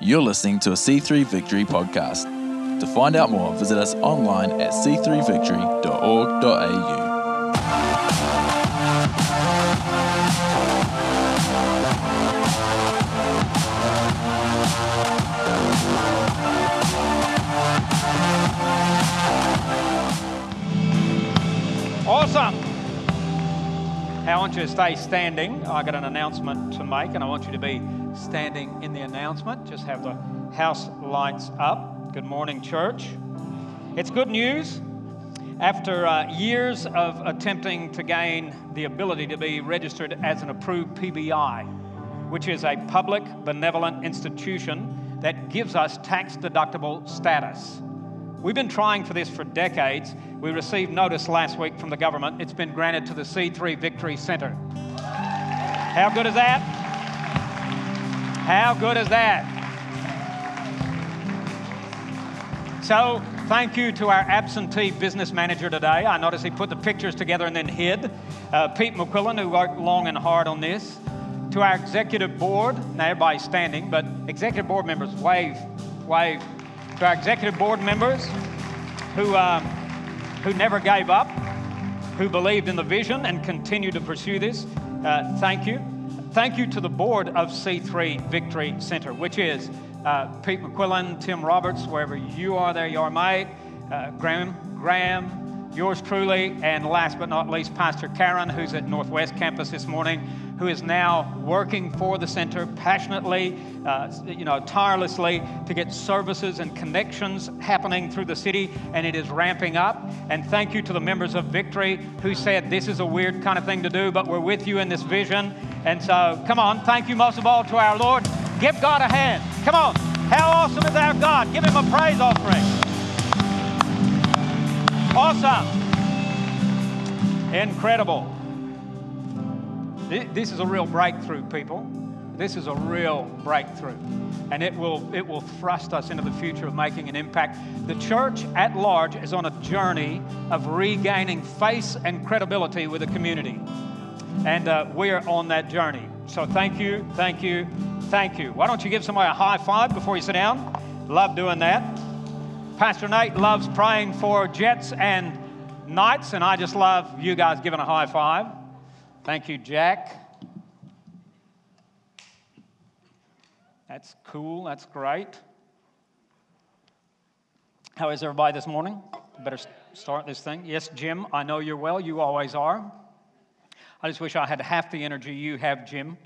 You're listening to a C3 Victory podcast. To find out more, visit us online at c3victory.org.au. Awesome. I want you to stay standing. I got an announcement to make, and I want you to be standing in the announcement. Just have the house lights up. Good morning, church. It's good news. After uh, years of attempting to gain the ability to be registered as an approved PBI, which is a public benevolent institution that gives us tax deductible status. We've been trying for this for decades. We received notice last week from the government. It's been granted to the C3 Victory Center. How good is that? How good is that? So, thank you to our absentee business manager today. I noticed he put the pictures together and then hid. Uh, Pete McQuillan, who worked long and hard on this. To our executive board, now everybody's standing, but executive board members, wave, wave to our executive board members who, uh, who never gave up, who believed in the vision and continue to pursue this. Uh, thank you. Thank you to the board of C3 Victory Center, which is uh, Pete McQuillan, Tim Roberts, wherever you are there, you are mate, uh, Graham, Graham, yours truly, and last but not least, Pastor Karen, who's at Northwest Campus this morning, who is now working for the center passionately, uh, you know, tirelessly to get services and connections happening through the city, and it is ramping up. And thank you to the members of Victory who said this is a weird kind of thing to do, but we're with you in this vision. And so, come on, thank you most of all to our Lord. Give God a hand. Come on. How awesome is our God? Give him a praise offering. Awesome. Incredible. This is a real breakthrough, people. This is a real breakthrough. And it will, it will thrust us into the future of making an impact. The church at large is on a journey of regaining face and credibility with the community. And uh, we're on that journey. So thank you, thank you, thank you. Why don't you give somebody a high five before you sit down? Love doing that. Pastor Nate loves praying for jets and knights, and I just love you guys giving a high five. Thank you, Jack. That's cool. That's great. How is everybody this morning? Better start this thing. Yes, Jim, I know you're well. You always are. I just wish I had half the energy you have, Jim.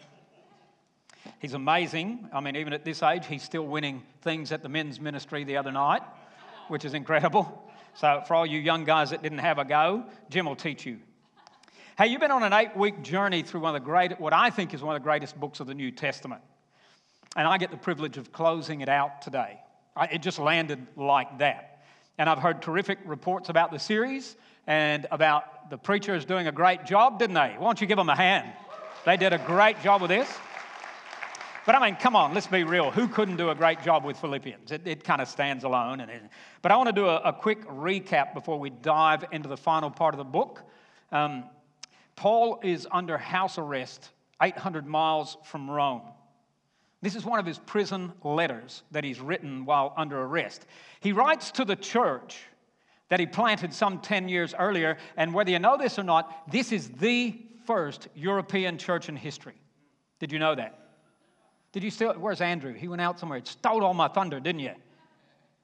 He's amazing. I mean, even at this age, he's still winning things at the men's ministry the other night, which is incredible. So, for all you young guys that didn't have a go, Jim will teach you. Hey, you've been on an eight week journey through one of the great, what I think is one of the greatest books of the New Testament. And I get the privilege of closing it out today. It just landed like that. And I've heard terrific reports about the series and about the preachers doing a great job, didn't they? Why don't you give them a hand? They did a great job with this. But I mean, come on, let's be real. Who couldn't do a great job with Philippians? It, it kind of stands alone. And it, but I want to do a, a, quick recap before we dive into the final part of the book. Um, Paul is under house arrest 800 miles from Rome. This is one of his prison letters that he's written while under arrest. He writes to the church that he planted some 10 years earlier, and whether you know this or not, this is the first European church in history. Did you know that? Did you still, where's Andrew? He went out somewhere. It stole all my thunder, didn't you?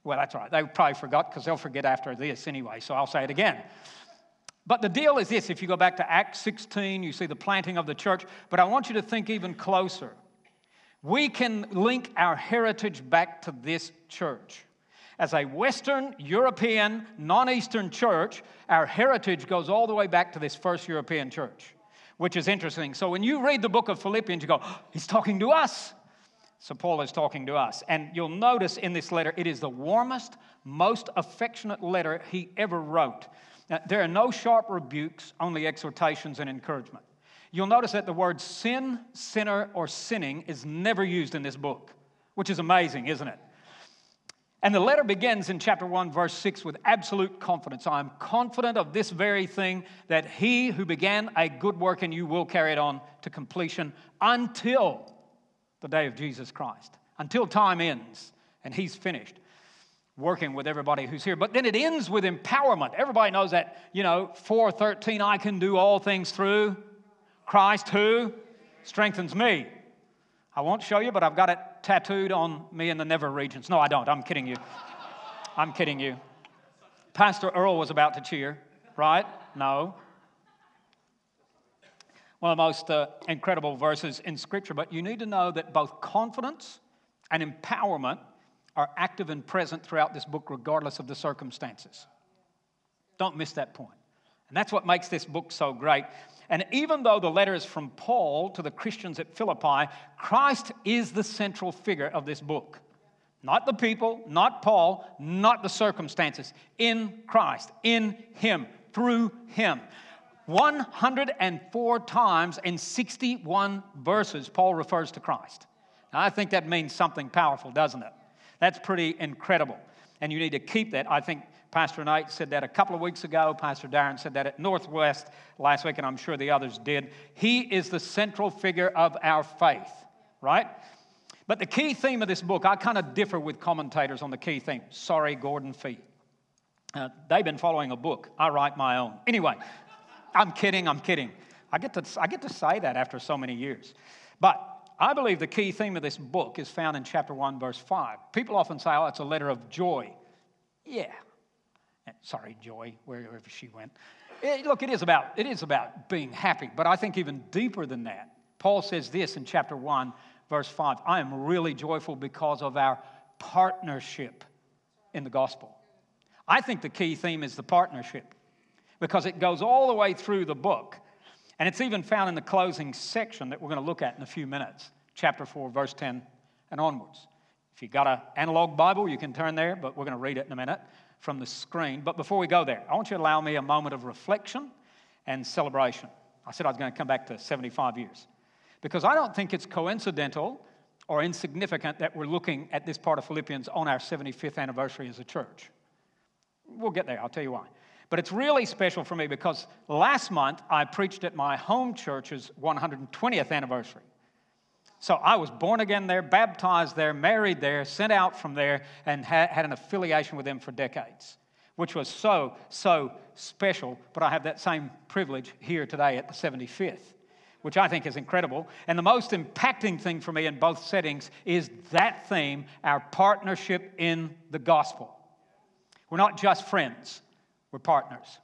Well, that's all right. They probably forgot because they'll forget after this anyway, so I'll say it again. But the deal is this if you go back to Acts 16, you see the planting of the church. But I want you to think even closer. We can link our heritage back to this church. As a Western European, non Eastern church, our heritage goes all the way back to this first European church, which is interesting. So when you read the book of Philippians, you go, oh, he's talking to us. So Paul is talking to us. And you'll notice in this letter, it is the warmest, most affectionate letter he ever wrote. Now, there are no sharp rebukes, only exhortations and encouragement. You'll notice that the word sin, sinner, or sinning is never used in this book, which is amazing, isn't it? And the letter begins in chapter 1, verse 6 with absolute confidence. I am confident of this very thing that he who began a good work in you will carry it on to completion until the day of Jesus Christ. until time ends and he's finished working with everybody who's here. But then it ends with empowerment. Everybody knows that, you know, 413, I can do all things through Christ who strengthens me. I won't show you, but I've got it tattooed on me in the never regions. No, I don't. I'm kidding you. I'm kidding you. Pastor Earl was about to cheer, right? No. One of the most uh, incredible verses in Scripture, but you need to know that both confidence and empowerment are active and present throughout this book, regardless of the circumstances. Don't miss that point. And that's what makes this book so great. And even though the letter is from Paul to the Christians at Philippi, Christ is the central figure of this book. Not the people, not Paul, not the circumstances. In Christ, in Him, through Him. 104 times in 61 verses, Paul refers to Christ. Now, I think that means something powerful, doesn't it? That's pretty incredible. And you need to keep that. I think Pastor Knight said that a couple of weeks ago. Pastor Darren said that at Northwest last week, and I'm sure the others did. He is the central figure of our faith, right? But the key theme of this book, I kind of differ with commentators on the key theme. Sorry, Gordon Fee. Uh, they've been following a book. I write my own. Anyway, I'm kidding, I'm kidding. I get, to, I get to say that after so many years. But I believe the key theme of this book is found in chapter 1, verse 5. People often say, oh, it's a letter of joy. Yeah. Sorry, Joy, wherever she went. It, look, it is, about, it is about being happy, but I think even deeper than that. Paul says this in chapter 1, verse 5 I am really joyful because of our partnership in the gospel. I think the key theme is the partnership because it goes all the way through the book. And it's even found in the closing section that we're going to look at in a few minutes, chapter 4, verse 10 and onwards. If you've got an analog Bible, you can turn there, but we're going to read it in a minute from the screen. But before we go there, I want you to allow me a moment of reflection and celebration. I said I was going to come back to 75 years because I don't think it's coincidental or insignificant that we're looking at this part of Philippians on our 75th anniversary as a church. We'll get there, I'll tell you why. But it's really special for me because last month I preached at my home church's 120th anniversary. So I was born again there, baptized there, married there, sent out from there, and had, had an affiliation with them for decades, which was so, so special. But I have that same privilege here today at the 75th, which I think is incredible. And the most impacting thing for me in both settings is that theme our partnership in the gospel. We're not just friends, we're partners.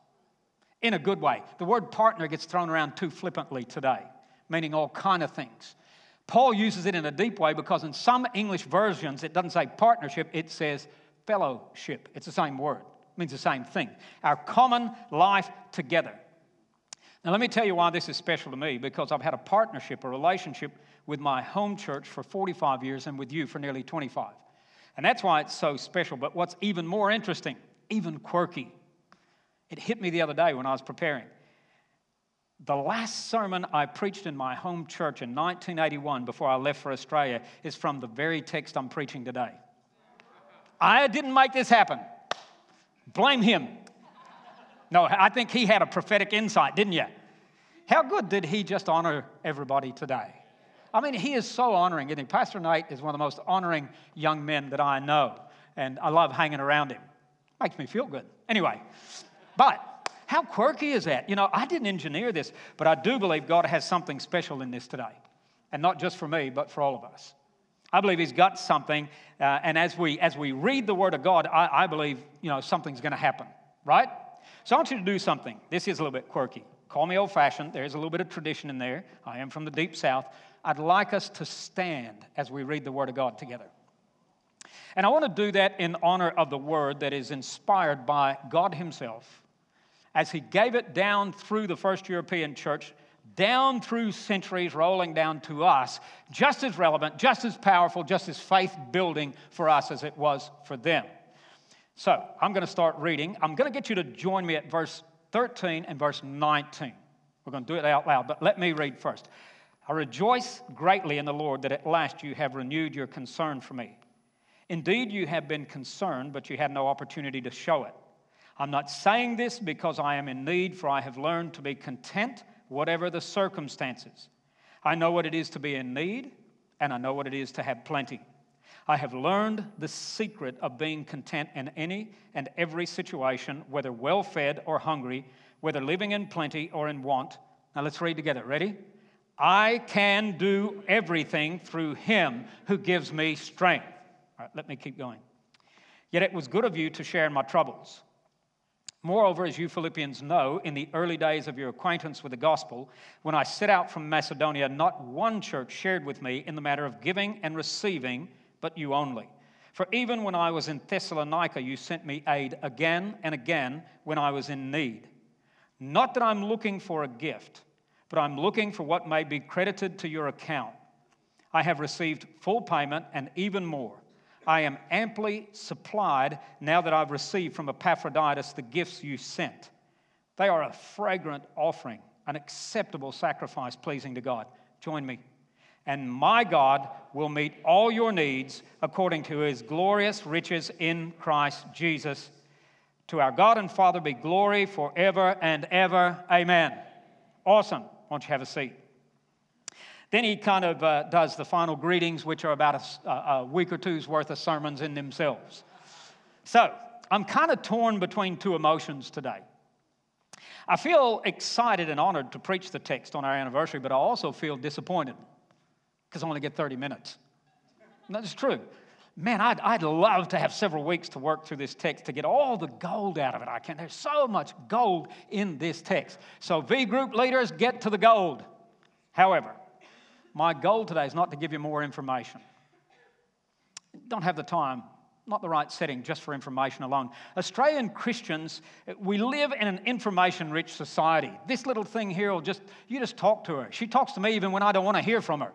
In a good way. The word partner gets thrown around too flippantly today, meaning all kind of things. Paul uses it in a deep way because in some English versions it doesn't say partnership, it says fellowship. It's the same word, it means the same thing. Our common life together. Now, let me tell you why this is special to me because I've had a partnership, a relationship with my home church for 45 years and with you for nearly 25. And that's why it's so special. But what's even more interesting, even quirky, it hit me the other day when I was preparing. The last sermon I preached in my home church in 1981 before I left for Australia is from the very text I'm preaching today. I didn't make this happen. Blame him. No, I think he had a prophetic insight, didn't you? How good did he just honor everybody today? I mean, he is so honoring, he? Pastor Knight is one of the most honoring young men that I know, and I love hanging around him. Makes me feel good. Anyway, but how quirky is that? You know, I didn't engineer this, but I do believe God has something special in this today. And not just for me, but for all of us. I believe He's got something. Uh, and as we, as we read the Word of God, I, I believe, you know, something's going to happen, right? So I want you to do something. This is a little bit quirky. Call me old fashioned. There's a little bit of tradition in there. I am from the deep south. I'd like us to stand as we read the Word of God together. And I want to do that in honor of the Word that is inspired by God Himself as he gave it down through the first European church, down through centuries, rolling down to us, just as relevant, just as powerful, just as faith building for us as it was for them. So I'm going to start reading. I'm going to get you to join me at verse 13 and verse 19. We're going to do it out loud, but let me read first. I rejoice greatly in the Lord that at last you have renewed your concern for me. Indeed, you have been concerned, but you had no opportunity to show it. I'm not saying this because I am in need, for I have learned to be content, whatever the circumstances. I know what it is to be in need, and I know what it is to have plenty. I have learned the secret of being content in any and every situation, whether well fed or hungry, whether living in plenty or in want. Now let's read together. Ready? I can do everything through him who gives me strength. All right, let me keep going. Yet it was good of you to share in my troubles. Moreover, as you Philippians know, in the early days of your acquaintance with the gospel, when I set out from Macedonia, not one church shared with me in the matter of giving and receiving, but you only. For even when I was in Thessalonica, you sent me aid again and again when I was in need. Not that I'm looking for a gift, but I'm looking for what may be credited to your account. I have received full payment and even more. I am amply supplied now that I've received from Epaphroditus the gifts you sent. They are a fragrant offering, an acceptable sacrifice pleasing to God. Join me. And my God will meet all your needs according to his glorious riches in Christ Jesus. To our God and Father be glory forever and ever. Amen. Awesome. Why don't you have a seat? Then he kind of uh, does the final greetings, which are about a, a week or two's worth of sermons in themselves. So I'm kind of torn between two emotions today. I feel excited and honored to preach the text on our anniversary, but I also feel disappointed because I only get 30 minutes. That's true. Man, I'd, I'd love to have several weeks to work through this text to get all the gold out of it I can. There's so much gold in this text. So, V group leaders, get to the gold. However, my goal today is not to give you more information. Don't have the time, not the right setting just for information alone. Australian Christians, we live in an information rich society. This little thing here will just, you just talk to her. She talks to me even when I don't want to hear from her.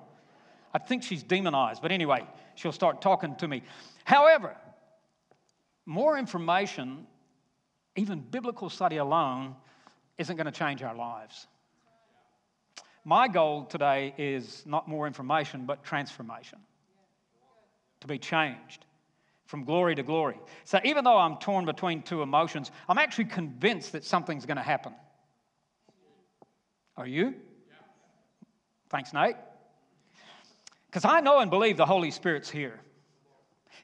I think she's demonized, but anyway, she'll start talking to me. However, more information, even biblical study alone, isn't going to change our lives. My goal today is not more information, but transformation. To be changed from glory to glory. So even though I'm torn between two emotions, I'm actually convinced that something's going to happen. Are you? Thanks, Nate. Because I know and believe the Holy Spirit's here.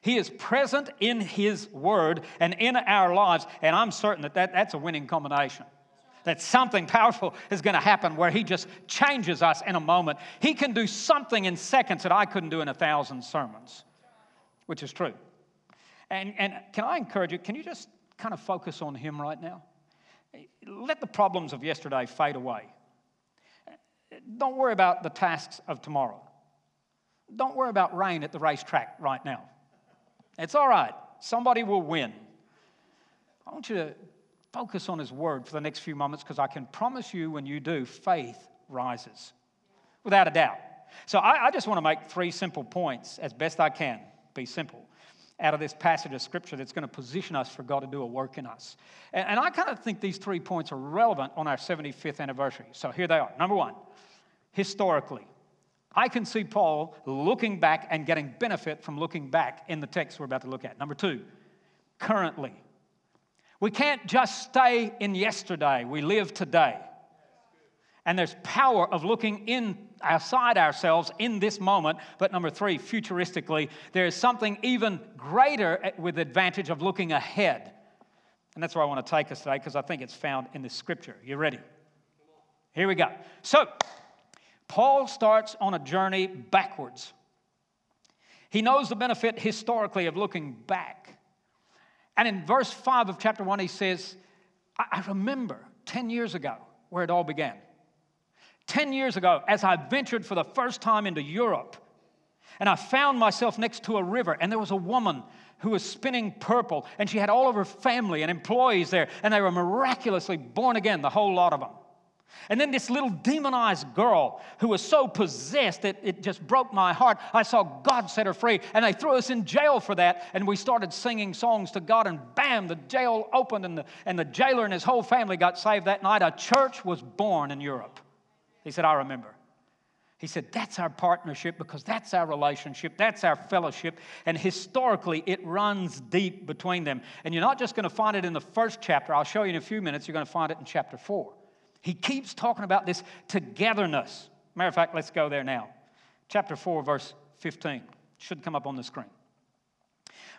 He is present in His Word and in our lives, and I'm certain that, that that's a winning combination. That something powerful is going to happen where He just changes us in a moment. He can do something in seconds that I couldn't do in a thousand sermons, which is true. And, and can I encourage you, can you just kind of focus on Him right now? Let the problems of yesterday fade away. Don't worry about the tasks of tomorrow. Don't worry about rain at the racetrack right now. It's all right. Somebody will win. I want you to focus on His Word for the next few moments because I can promise you when you do, faith rises without a doubt. So I, I just want to make three simple points as best I can, be simple, out of this passage of Scripture that's going to position us for God to do a work in us. And, and I kind of think these three points are relevant on our 75th anniversary. So here they are. Number one, historically, I can see Paul looking back and getting benefit from looking back in the text we're about to look at. Number two, currently. We can't just stay in yesterday, we live today. And there's power of looking in outside ourselves in this moment. But number three, futuristically, there is something even greater with advantage of looking ahead. And that's where I want to take us today because I think it's found in the scripture. You ready? Here we go. So, Paul starts on a journey backwards. He knows the benefit historically of looking back. And in verse 5 of chapter 1, he says, I, remember 10 years ago where it all began. 10 years ago, as I ventured for the first time into Europe, and I found myself next to a river, and there was a woman who was spinning purple, and she had all of her family and employees there, and they were miraculously born again, the whole lot of them. And then this little demonized girl who was so possessed that it just broke my heart. I saw God set her free, and they threw us in jail for that. And we started singing songs to God, and bam, the jail opened, and the, and the jailer and his whole family got saved that night. A church was born in Europe. He said, I remember. He said, That's our partnership because that's our relationship, that's our fellowship. And historically, it runs deep between them. And you're not just going to find it in the first chapter, I'll show you in a few minutes, you're going to find it in chapter four. He keeps talking about this togetherness. Matter of fact, let's go there now. Chapter 4, verse 15. Should come up on the screen.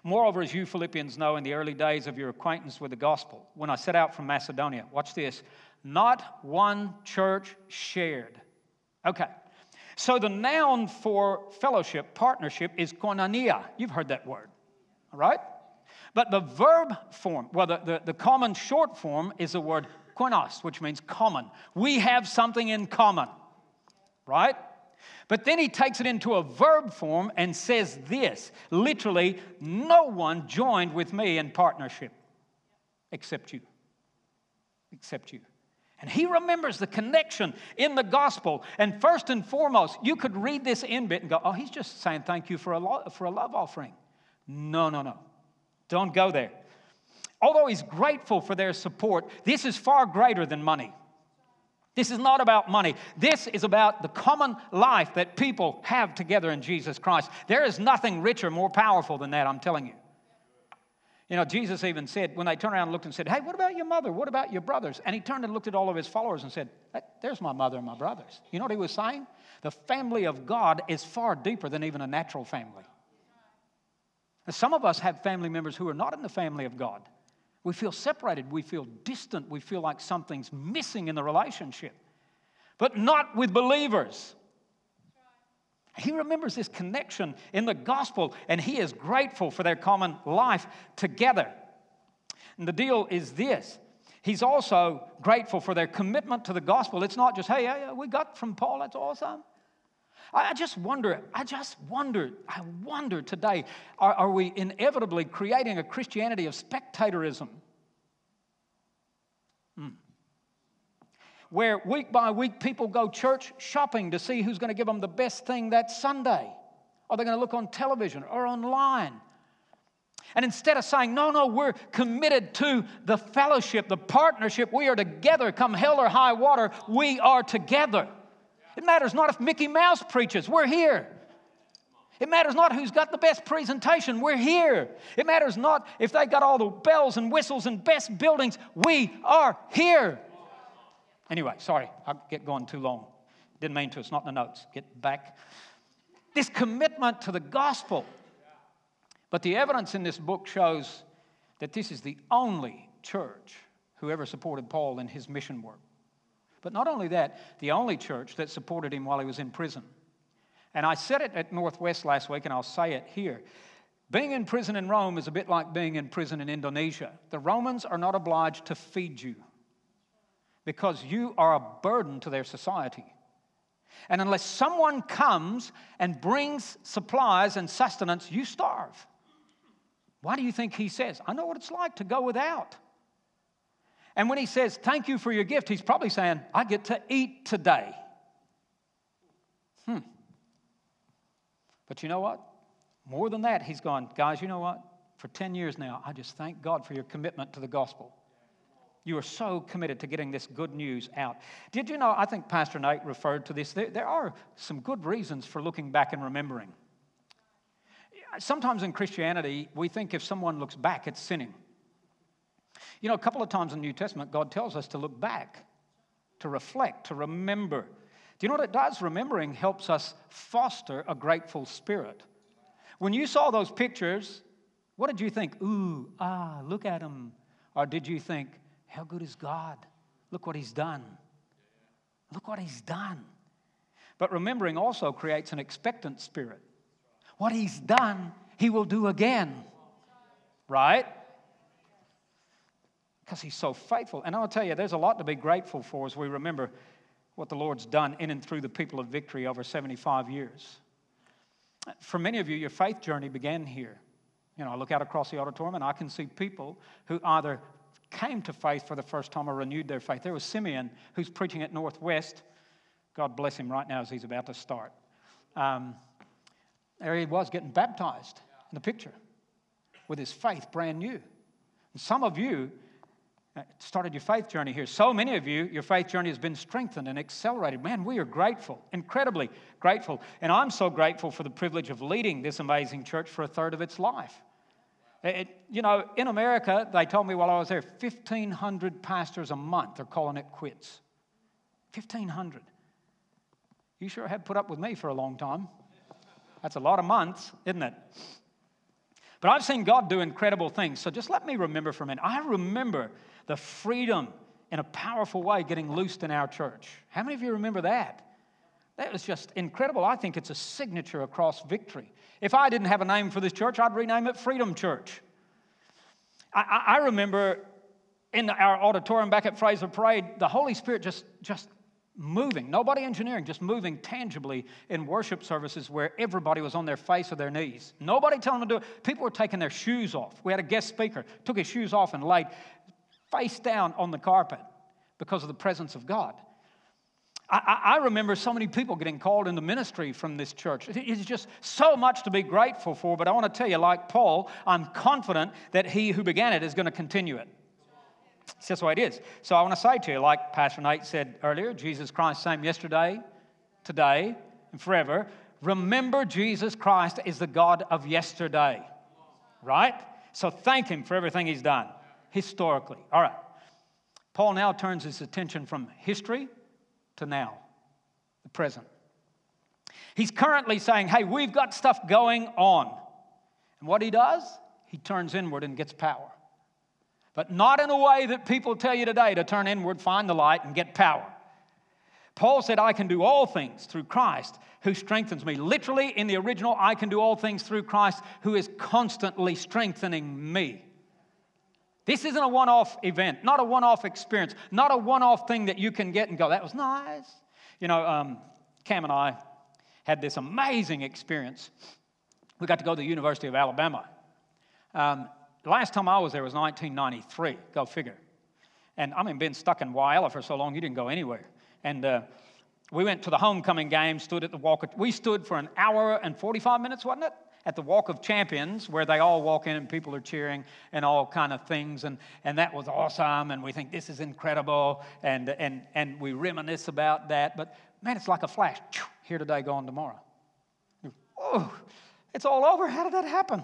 Moreover, as you Philippians know, in the early days of your acquaintance with the gospel, when I set out from Macedonia, watch this, not one church shared. Okay. So the noun for fellowship, partnership, is koinonia. You've heard that word, all right? But the verb form, well, the, the, the common short form is the word koinos, which means common. We have something in common, right? But then he takes it into a verb form and says this literally, no one joined with me in partnership except you. Except you. And he remembers the connection in the gospel. And first and foremost, you could read this in bit and go, oh, he's just saying thank you for a, lo- for a love offering. No, no, no. Don't go there. Although he's grateful for their support, this is far greater than money. This is not about money. This is about the common life that people have together in Jesus Christ. There is nothing richer, more powerful than that, I'm telling you. You know, Jesus even said, when they turned around and looked and said, Hey, what about your mother? What about your brothers? And he turned and looked at all of his followers and said, There's my mother and my brothers. You know what he was saying? The family of God is far deeper than even a natural family. Some of us have family members who are not in the family of God. We feel separated, we feel distant, we feel like something's missing in the relationship, but not with believers. He remembers this connection in the gospel and he is grateful for their common life together. And the deal is this He's also grateful for their commitment to the gospel. It's not just, hey, we got from Paul, that's awesome. I just wonder, I just wonder, I wonder today, are, are we inevitably creating a Christianity of spectatorism? Hmm. Where week by week people go church shopping to see who's going to give them the best thing that Sunday. Are they going to look on television or online? And instead of saying, no, no, we're committed to the fellowship, the partnership, we are together, come hell or high water, we are together. It matters not if Mickey Mouse preaches, we're here. It matters not who's got the best presentation, we're here. It matters not if they got all the bells and whistles and best buildings, we are here. Anyway, sorry, I'll get going too long. Didn't mean to, it's not in the notes. Get back. This commitment to the gospel. But the evidence in this book shows that this is the only church who ever supported Paul in his mission work. But not only that, the only church that supported him while he was in prison. And I said it at Northwest last week, and I'll say it here. Being in prison in Rome is a bit like being in prison in Indonesia. The Romans are not obliged to feed you because you are a burden to their society. And unless someone comes and brings supplies and sustenance, you starve. Why do you think he says, I know what it's like to go without? And when he says, Thank you for your gift, he's probably saying, I get to eat today. Hmm. But you know what? More than that, he's gone, Guys, you know what? For 10 years now, I just thank God for your commitment to the gospel. You are so committed to getting this good news out. Did you know? I think Pastor Nate referred to this. There, there are some good reasons for looking back and remembering. Sometimes in Christianity, we think if someone looks back, it's sinning. You know, a couple of times in the New Testament, God tells us to look back, to reflect, to remember. Do you know what it does? Remembering helps us foster a grateful spirit. When you saw those pictures, what did you think? Ooh, ah, look at them. Or did you think, how good is God? Look what he's done. Look what he's done. But remembering also creates an expectant spirit. What he's done, he will do again. Right? Because he's so faithful. And I'll tell you, there's a lot to be grateful for as we remember what the Lord's done in and through the people of victory over 75 years. For many of you, your faith journey began here. You know, I look out across the auditorium and I can see people who either came to faith for the first time or renewed their faith. There was Simeon, who's preaching at Northwest. God bless him right now as he's about to start. Um, there he was getting baptized in the picture with his faith brand new. And some of you, Uh, started your faith journey here. So many of you, your faith journey has been strengthened and accelerated. Man, we are grateful, incredibly grateful. And I'm so grateful for the privilege of leading this amazing church for a third of its life. It, you know, in America, they told me while I was there, 1,500 pastors a month are calling it quits. 1,500. You sure have put up with me for a long time. That's a lot of months, isn't it? But I've seen God do incredible things. So just let me remember for a minute. I remember the freedom in a powerful way getting loosed in our church. How many of you remember that? That was just incredible. I think it's a signature across victory. If I didn't have a name for this church, I'd rename it Freedom Church. I, I remember in our auditorium back at Fraser Parade, the Holy Spirit just, just moving, nobody engineering, just moving tangibly in worship services where everybody was on their face or their knees. Nobody telling them to do it. People were taking their shoes off. We had a guest speaker, took his shoes off and laid face down on the carpet because of the presence of God. I, I, remember so many people getting called into ministry from this church. It's just so much to be grateful for, but I want to tell you, like Paul, I'm confident that he who began it is going to continue it. It's just the way it is. So I want to say to you, like Pastor Nate said earlier, Jesus Christ, same yesterday, today, and forever. Remember, Jesus Christ is the God of yesterday, right? So thank Him for everything He's done historically. All right. Paul now turns his attention from history to now, the present. He's currently saying, hey, we've got stuff going on. And what he does, he turns inward and gets power. But not in a way that people tell you today to turn inward, find the light, and get power. Paul said, I can do all things through Christ who strengthens me. Literally, in the original, I can do all things through Christ who is constantly strengthening me. This isn't a one off event, not a one off experience, not a one off thing that you can get and go, that was nice. You know, um, Cam and I had this amazing experience. We got to go to the University of Alabama. Um, last time I was there was 1993, go figure. And I mean, being stuck in Whyalla for so long, you didn't go anywhere. And uh, we went to the homecoming game, stood at the walk. We stood for an hour and 45 minutes, wasn't it? At the Walk of Champions, where they all walk in and people are cheering and all kind of things. And, and that was awesome. And we think this is incredible. And, and, and we reminisce about that. But man, it's like a flash. Here today, gone tomorrow. Oh, it's all over. How did that happen?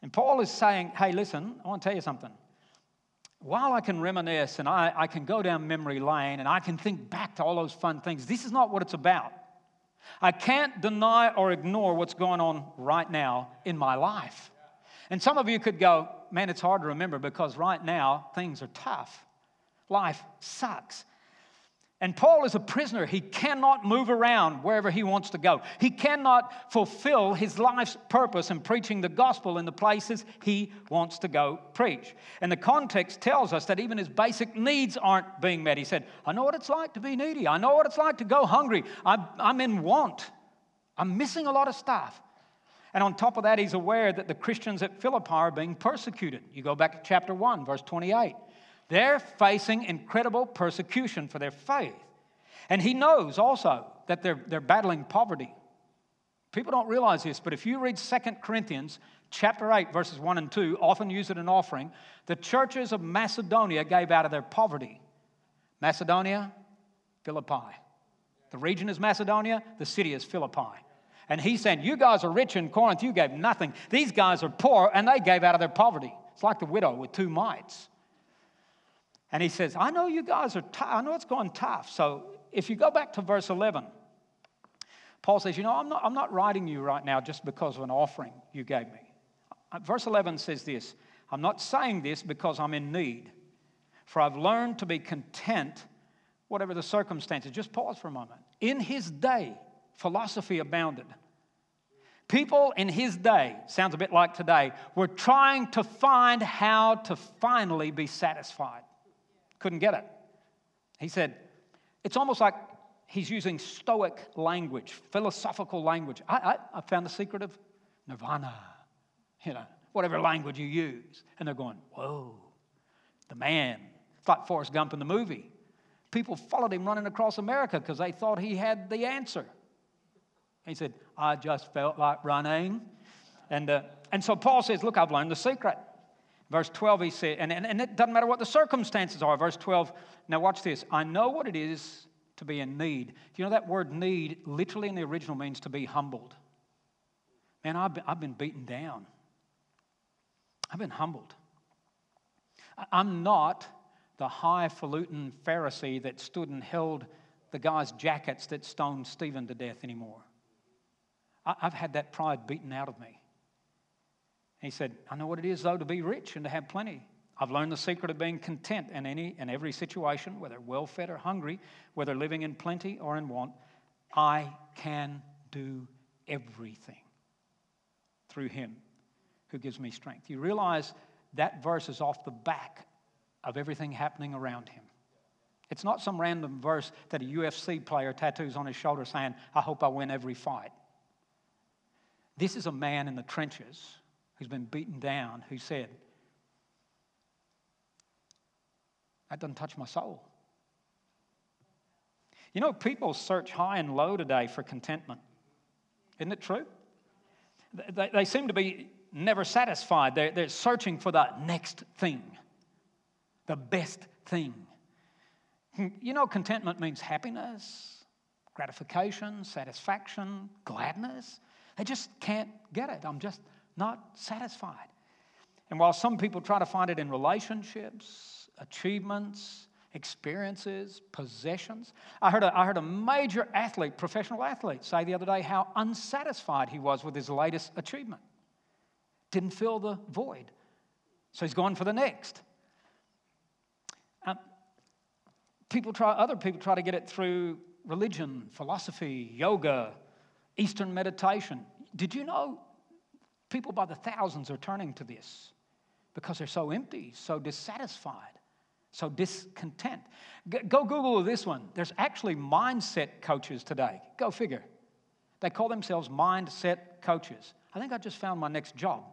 And Paul is saying, hey, listen, I want to tell you something. While I can reminisce and I, I can go down memory lane and I can think back to all those fun things, this is not what it's about. I can't deny or ignore what's going on right now in my life. And some of you could go, man, it's hard to remember because right now things are tough. Life sucks. And Paul is a prisoner. He cannot move around wherever he wants to go. He cannot fulfill his life's purpose in preaching the gospel in the places he wants to go preach. And the context tells us that even his basic needs aren't being met. He said, I know what it's like to be needy. I know what it's like to go hungry. I'm, I'm in want. I'm missing a lot of stuff. And on top of that, he's aware that the Christians at Philippi are being persecuted. You go back to chapter 1, verse 28. They're facing incredible persecution for their faith. And he knows also that they're, they're battling poverty. People don't realize this, but if you read 2 Corinthians chapter 8, verses 1 and 2, often used in an offering, the churches of Macedonia gave out of their poverty. Macedonia, Philippi. The region is Macedonia, the city is Philippi. And he's saying, You guys are rich in Corinth, you gave nothing. These guys are poor, and they gave out of their poverty. It's like the widow with two mites. And he says, I know you guys are. I know it's going tough. So if you go back to verse 11, Paul says, You know, I'm not, I'm not writing you right now just because of an offering you gave me. Uh, verse 11 says this I'm not saying this because I'm in need, for I've learned to be content, whatever the circumstances. Just pause for a moment. In his day, philosophy abounded. People in his day, sounds a bit like today, were trying to find how to finally be satisfied. Couldn't get it. He said, it's almost like he's using stoic language, philosophical language. I, I, I found the secret of nirvana, you know, whatever language you use. And they're going, whoa, the man. It's like Forrest Gump in the movie. People followed him running across America because they thought he had the answer. He said, I just felt like running. And, uh, and so Paul says, Look, I've learned the secret. Verse 12, he said, and, and, and it doesn't matter what the circumstances are. Verse 12, now watch this. I know what it is to be in need. Do you know that word need literally in the original means to be humbled? Man, I've been, I've been beaten down. I've been humbled. I'm not the highfalutin Pharisee that stood and held the guy's jackets that stoned Stephen to death anymore. I've had that pride beaten out of me. He said, I know what it is, though, to be rich and to have plenty. I've learned the secret of being content in any and every situation, whether well fed or hungry, whether living in plenty or in want. I can do everything through him who gives me strength. You realize that verse is off the back of everything happening around him. It's not some random verse that a UFC player tattoos on his shoulder saying, I hope I win every fight. This is a man in the trenches who's been beaten down who said, That doesn't touch my soul. You know, people search high and low today for contentment. Isn't it true? They, they seem to be never satisfied. They're, they're searching for the next thing, the best thing. You know, contentment means happiness, gratification, satisfaction, gladness. They just can't get it. I'm just not satisfied. And while some people try to find it in relationships, achievements, experiences, possessions, I heard, a, I heard a major athlete, professional athlete, say the other day how unsatisfied he was with his latest achievement. Didn't fill the void. So he's going for the next. Um, people try, other people try to get it through religion, philosophy, yoga, Eastern meditation. Did you know people by the thousands are turning to this because they're so empty, so dissatisfied, so discontent? Go Google this one. There's actually mindset coaches today. Go figure. They call themselves mindset coaches. I think I just found my next job.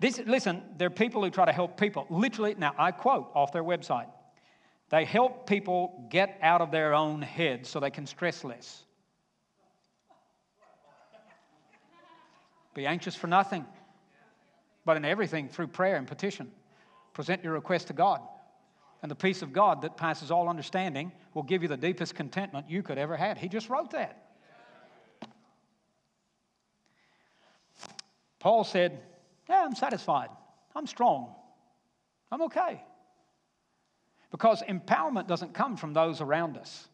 This, listen, there are people who try to help people. Literally, now I quote off their website they help people get out of their own heads so they can stress less. Be anxious for nothing, but in everything through prayer and petition. Present your request to God. And the peace of God that passes all understanding will give you the deepest contentment you could ever have. He just wrote that. Paul said, Yeah, I'm satisfied. I'm strong. I'm okay. Because empowerment doesn't come from those around us.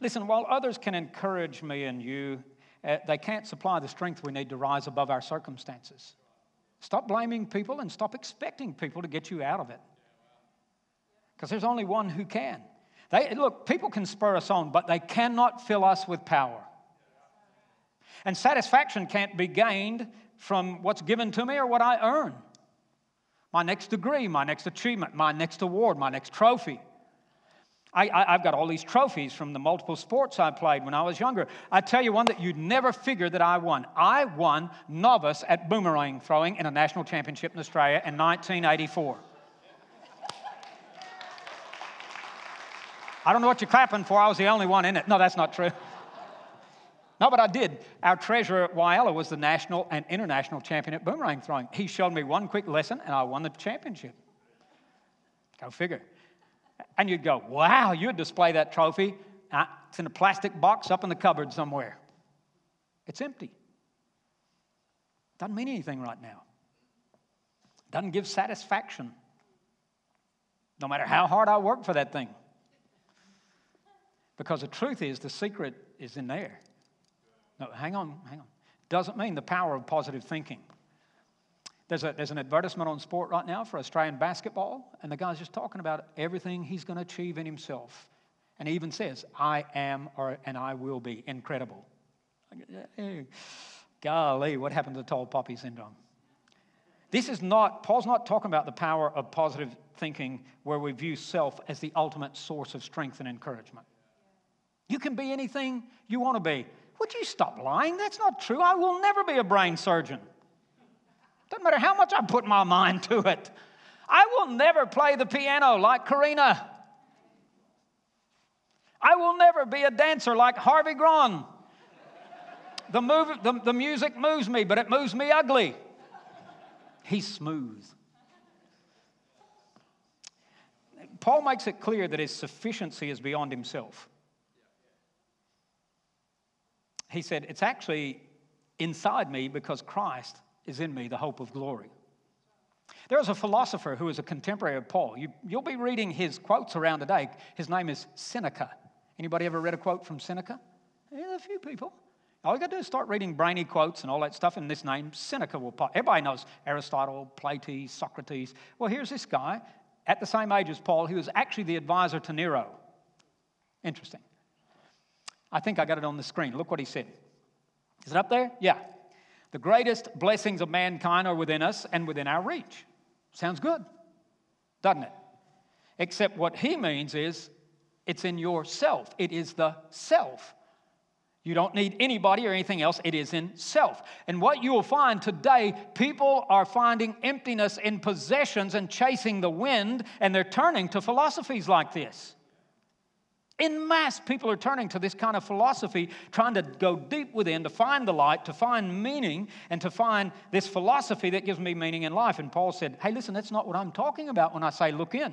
Listen, while others can encourage me and you, uh, they can't supply the strength we need to rise above our circumstances. Stop blaming people and stop expecting people to get you out of it. Because there's only one who can. They, look, people can spur us on, but they cannot fill us with power. And satisfaction can't be gained from what's given to me or what I earn my next degree, my next achievement, my next award, my next trophy. I, have got all these trophies from the multiple sports I played when I was younger. I tell you one that you'd never figure that I won. I won novice at boomerang throwing in a national championship in Australia in 1984. I don't know what you're clapping for. I was the only one in it. No, that's not true. No, but I did. Our treasurer at Whyalla was the national and international champion at boomerang throwing. He showed me one quick lesson and I won the championship. Go figure. And you'd go, wow, you'd display that trophy. It's in a plastic box up in the cupboard somewhere. It's empty. Doesn't mean anything right now. Doesn't give satisfaction. No matter how hard I work for that thing. Because the truth is, the secret is in there. No, hang on, hang on. Doesn't mean the power of positive thinking. There's, a, there's an advertisement on sport right now for Australian basketball, and the guy's just talking about everything he's going to achieve in himself. And he even says, I am or, and I will be incredible. golly, what happened to tall poppy syndrome? This is not, Paul's not talking about the power of positive thinking where we view self as the ultimate source of strength and encouragement. You can be anything you want to be. Would you stop lying? That's not true. I will never be a brain surgeon. Doesn't matter how much I put my mind to it. I will never play the piano like Karina. I will never be a dancer like Harvey Graun. The, move, the, the music moves me, but it moves me ugly. He's smooth. Paul makes it clear that his sufficiency is beyond himself he said, It's actually inside me because Christ is in me, the hope of glory. There was a philosopher who was a contemporary of Paul. You, will be reading his quotes around today. His name is Seneca. Anybody ever read a quote from Seneca? Yeah, a few people. All you got to do is start reading brainy quotes and all that stuff, and this name, Seneca, will pop. Everybody knows Aristotle, Plato, Socrates. Well, here's this guy at the same age as Paul. He was actually the advisor to Nero. Interesting. I think I got it on the screen. Look what he said. Is it up there? Yeah. The greatest blessings of mankind are within us and within our reach. Sounds good, doesn't it? Except what he means is it's in yourself, it is the self. You don't need anybody or anything else. It is in self. And what you will find today, people are finding emptiness in possessions and chasing the wind, and they're turning to philosophies like this. In mass, people are turning to this kind of philosophy, trying to go deep within to find the light, to find meaning, and to find this philosophy that gives me meaning in life. And Paul said, Hey, listen, that's not what I'm talking about when I say look in.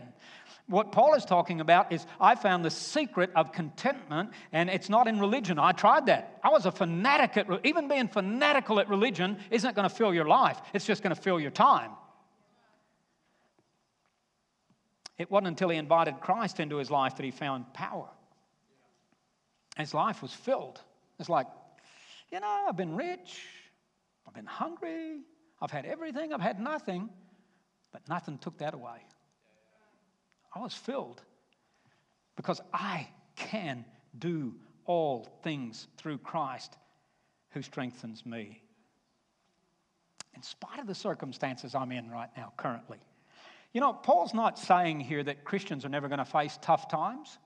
What Paul is talking about is I found the secret of contentment, and it's not in religion. I tried that. I was a fanatic at, even being fanatical at religion isn't going to fill your life, it's just going to fill your time. It wasn't until he invited Christ into his life that he found power. His life was filled. It's like, you know, I've been rich, I've been hungry, I've had everything, I've had nothing, but nothing took that away. I was filled because I can do all things through Christ who strengthens me. In spite of the circumstances I'm in right now, currently. You know, Paul's not saying here that Christians are never going to face tough times.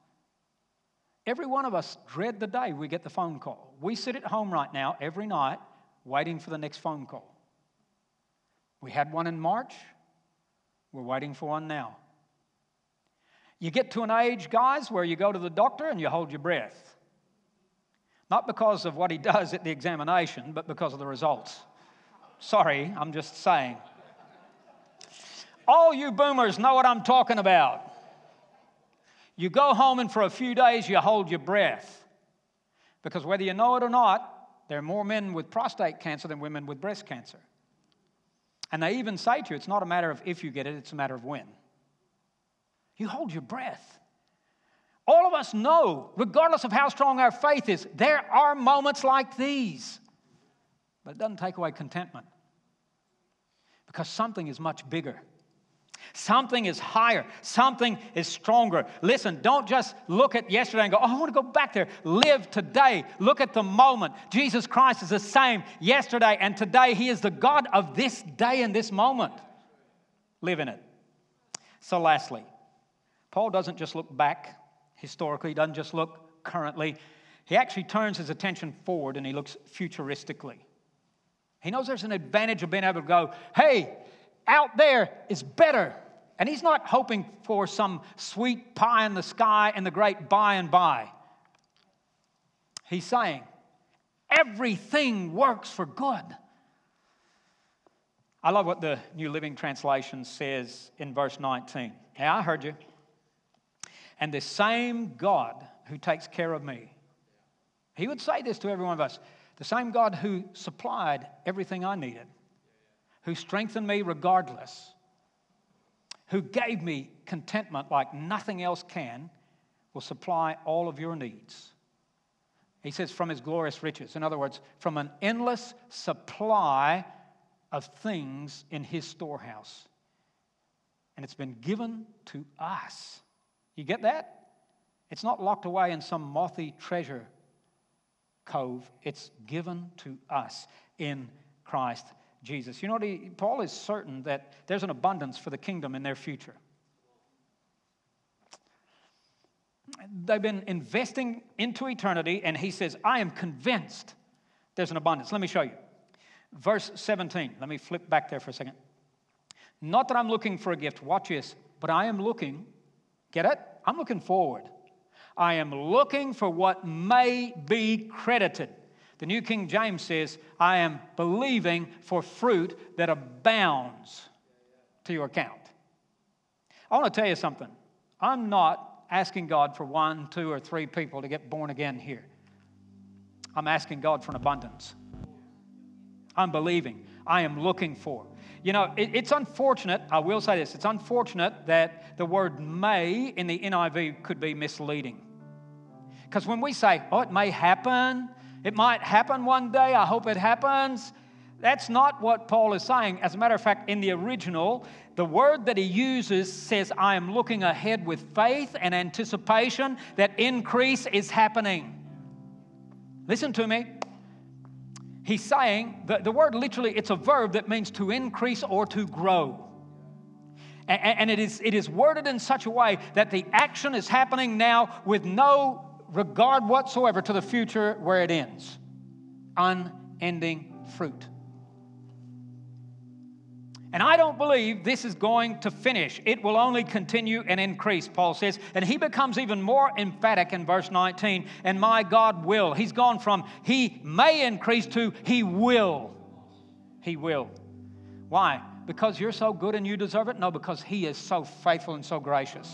Every one of us dread the day we get the phone call. We sit at home right now every night waiting for the next phone call. We had one in March, we're waiting for one now. You get to an age, guys, where you go to the doctor and you hold your breath. Not because of what he does at the examination, but because of the results. Sorry, I'm just saying. All you boomers know what I'm talking about. You go home and for a few days you hold your breath. Because whether you know it or not, there are more men with prostate cancer than women with breast cancer. And they even say to you, it's not a matter of if you get it, it's a matter of when. You hold your breath. All of us know, regardless of how strong our faith is, there are moments like these. But it doesn't take away contentment because something is much bigger. Something is higher. Something is stronger. Listen, don't just look at yesterday and go, oh, I want to go back there. Live today. Look at the moment. Jesus Christ is the same yesterday and today. He is the God of this day and this moment. Live in it. So, lastly, Paul doesn't just look back historically, he doesn't just look currently. He actually turns his attention forward and he looks futuristically. He knows there's an advantage of being able to go, hey, out there is better. And he's not hoping for some sweet pie in the sky and the great by and by. He's saying, everything works for good. I love what the New Living Translation says in verse 19. Now, I heard you. And the same God who takes care of me, he would say this to every one of us the same God who supplied everything I needed, who strengthened me regardless, who gave me contentment like nothing else can, will supply all of your needs. He says, from his glorious riches. In other words, from an endless supply of things in his storehouse. And it's been given to us. You get that? It's not locked away in some mothy treasure cove, it's given to us in Christ Jesus. You know, he, Paul is certain that there's an abundance for the kingdom in their future. They've been investing into eternity, and he says, I am convinced there's an abundance. Let me show you. Verse 17. Let me flip back there for a second. Not that I'm looking for a gift, watch this, but I am looking Get it? I'm looking forward. I am looking for what may be credited. The New King James says, I am believing for fruit that abounds to your account. I want to tell you something. I'm not asking God for one, two, or three people to get born again here. I'm asking God for an abundance. I'm believing. I am looking for. You know, it, it's unfortunate, I will say this, it's unfortunate that the word may in the NIV could be misleading. Because when we say, oh, it may happen, It might happen one day. I hope it happens. That's not what Paul is saying. As a matter of fact, in the original, the word that he uses says, I am looking ahead with faith and anticipation that increase is happening. Listen to me. He's saying, the, the word literally, it's a verb that means to increase or to grow. And, and it, is, it is worded in such a way that the action is happening now with no regard whatsoever to the future where it ends. Unending fruit. And I don't believe this is going to finish. It will only continue and increase, Paul says. And he becomes even more emphatic in verse 19 and my God will. He's gone from he may increase to he will. He will. Why? Because you're so good and you deserve it? No, because he is so faithful and so gracious.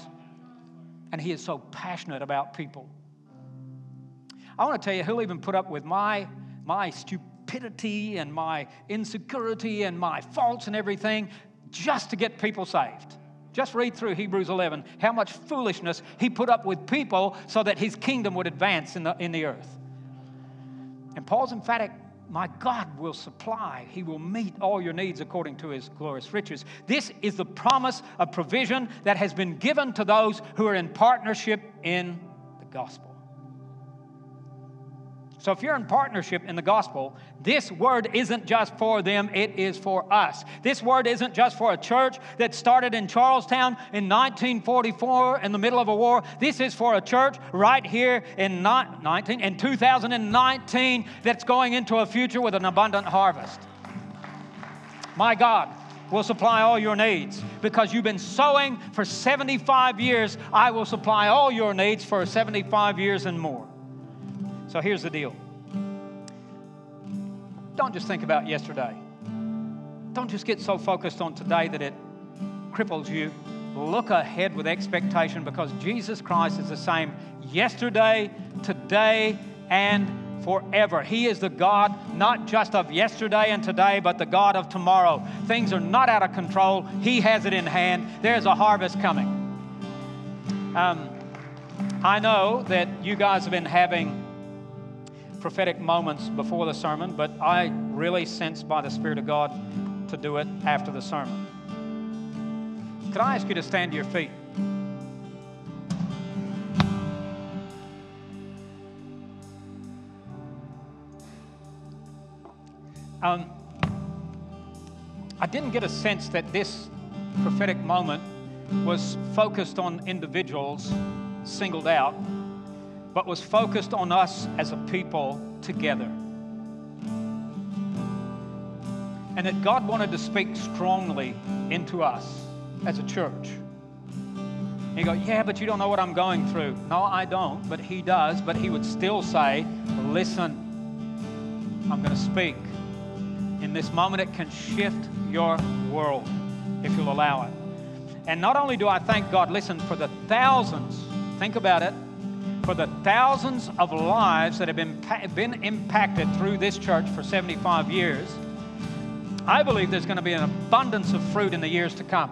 And he is so passionate about people. I want to tell you, he'll even put up with my, my stupidity stupidity and my insecurity and my faults and everything just to get people saved. Just read through Hebrews 11 how much foolishness he put up with people so that his kingdom would advance in the, in the earth. And Paul's emphatic my God will supply. He will meet all your needs according to his glorious riches. This is the promise of provision that has been given to those who are in partnership in the gospel. So if you're in partnership in the gospel, this word isn't just for them, it is for us. This word isn't just for a church that started in Charlestown in 1944 in the middle of a war. This is for a church right here in 19 in 2019 that's going into a future with an abundant harvest. My God will supply all your needs because you've been sowing for 75 years. I will supply all your needs for 75 years and more. So here's the deal don't just think about yesterday. Don't just get so focused on today that it cripples you. Look ahead with expectation because Jesus Christ is the same yesterday, today, and forever. He is the God not just of yesterday and today, but the God of tomorrow. Things are not out of control, He has it in hand. There's a harvest coming. Um, I know that you guys have been having prophetic moments before the sermon, but I really sense by the Spirit of God to do it after the sermon. Could I ask you to stand to your feet? Um, I didn't get a sense that this prophetic moment was focused on individuals singled out but was focused on us as a people together. And that God wanted to speak strongly into us as a church. And you go, yeah, but you don't know what I'm going through. No, I don't, but He does. But He would still say, listen, I'm going to speak. In this moment, it can shift your world if you'll allow it. And not only do I thank God, listen, for the thousands, think about it, for the thousands of lives that have been, been impacted through this church for 75 years, I believe there's going to be an abundance of fruit in the years to come.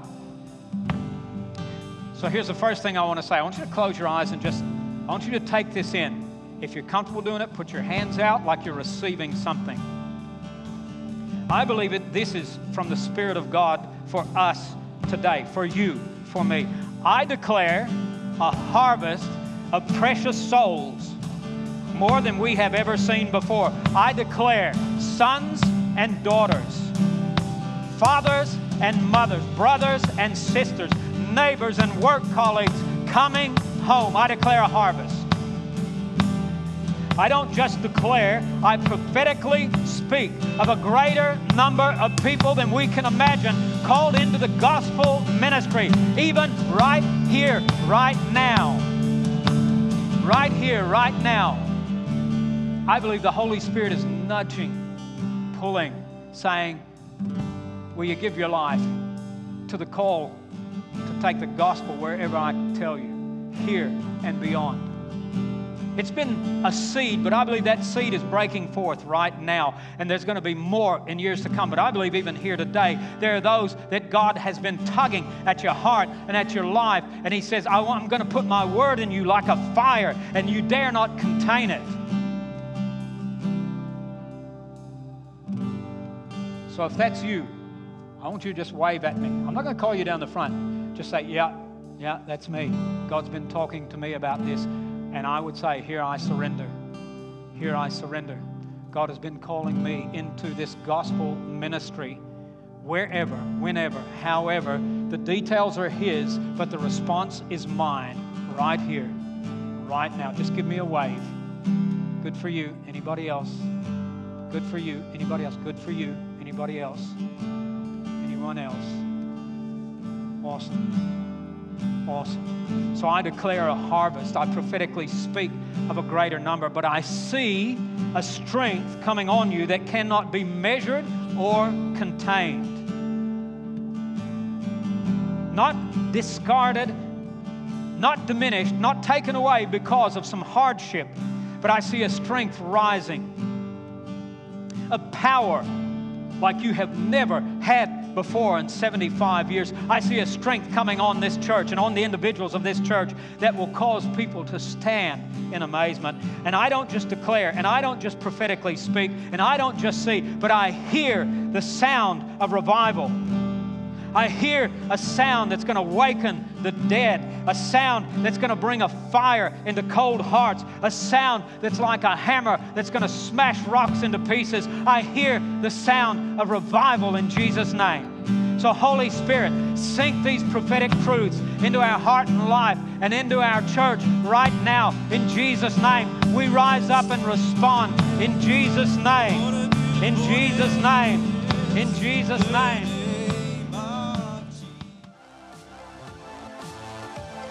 So here's the first thing I want to say. I want you to close your eyes and just, I want you to take this in. If you're comfortable doing it, put your hands out like you're receiving something. I believe it, this is from the Spirit of God for us today, for you, for me. I declare a harvest of precious souls, more than we have ever seen before. I declare sons and daughters, fathers and mothers, brothers and sisters, neighbors and work colleagues coming home. I declare a harvest. I don't just declare, I prophetically speak of a greater number of people than we can imagine called into the gospel ministry, even right here, right now right here, right now. I believe the Holy Spirit is nudging, pulling, saying, Will you give your life to the call to take the gospel wherever I tell you, here and beyond? It's been a seed, but I believe that seed is breaking forth right now. And there's going to be more in years to come. But I believe even here today, there are those that God has been tugging at your heart and at your life. And He says, I'm going to put my word in you like a fire, and you dare not contain it. So if that's you, I want you to just wave at me. I'm not going to call you down the front. Just say, yeah, yeah, that's me. God's been talking to me about this. And I would say, here I surrender. Here I surrender. God has been calling me into this gospel ministry wherever, whenever, however. The details are His, but the response is mine right here, right now. Just give me a wave. Good for you. Anybody else? Good for you. Anybody else? Good for you. Anybody else? Anyone else? Awesome. Awesome. So I declare a harvest. I prophetically speak of a greater number, but I see a strength coming on you that cannot be measured or contained. Not discarded, not diminished, not taken away because of some hardship, but I see a strength rising, a power like you have never had before in 75 years. I see a strength coming on this church and on the individuals of this church that will cause people to stand in amazement. And I don't just declare, and I don't just prophetically speak, and I don't just see, but I hear the sound of revival. I hear a sound that's going to waken the dead, a sound that's going to bring a fire into cold hearts, a sound that's like a hammer that's going to smash rocks into pieces. I hear the sound of revival in Jesus' name. So, Holy Spirit, sink these prophetic truths into our heart and life and into our church right now in Jesus' name. We rise up and respond in Jesus' name. In Jesus' name. In Jesus' name.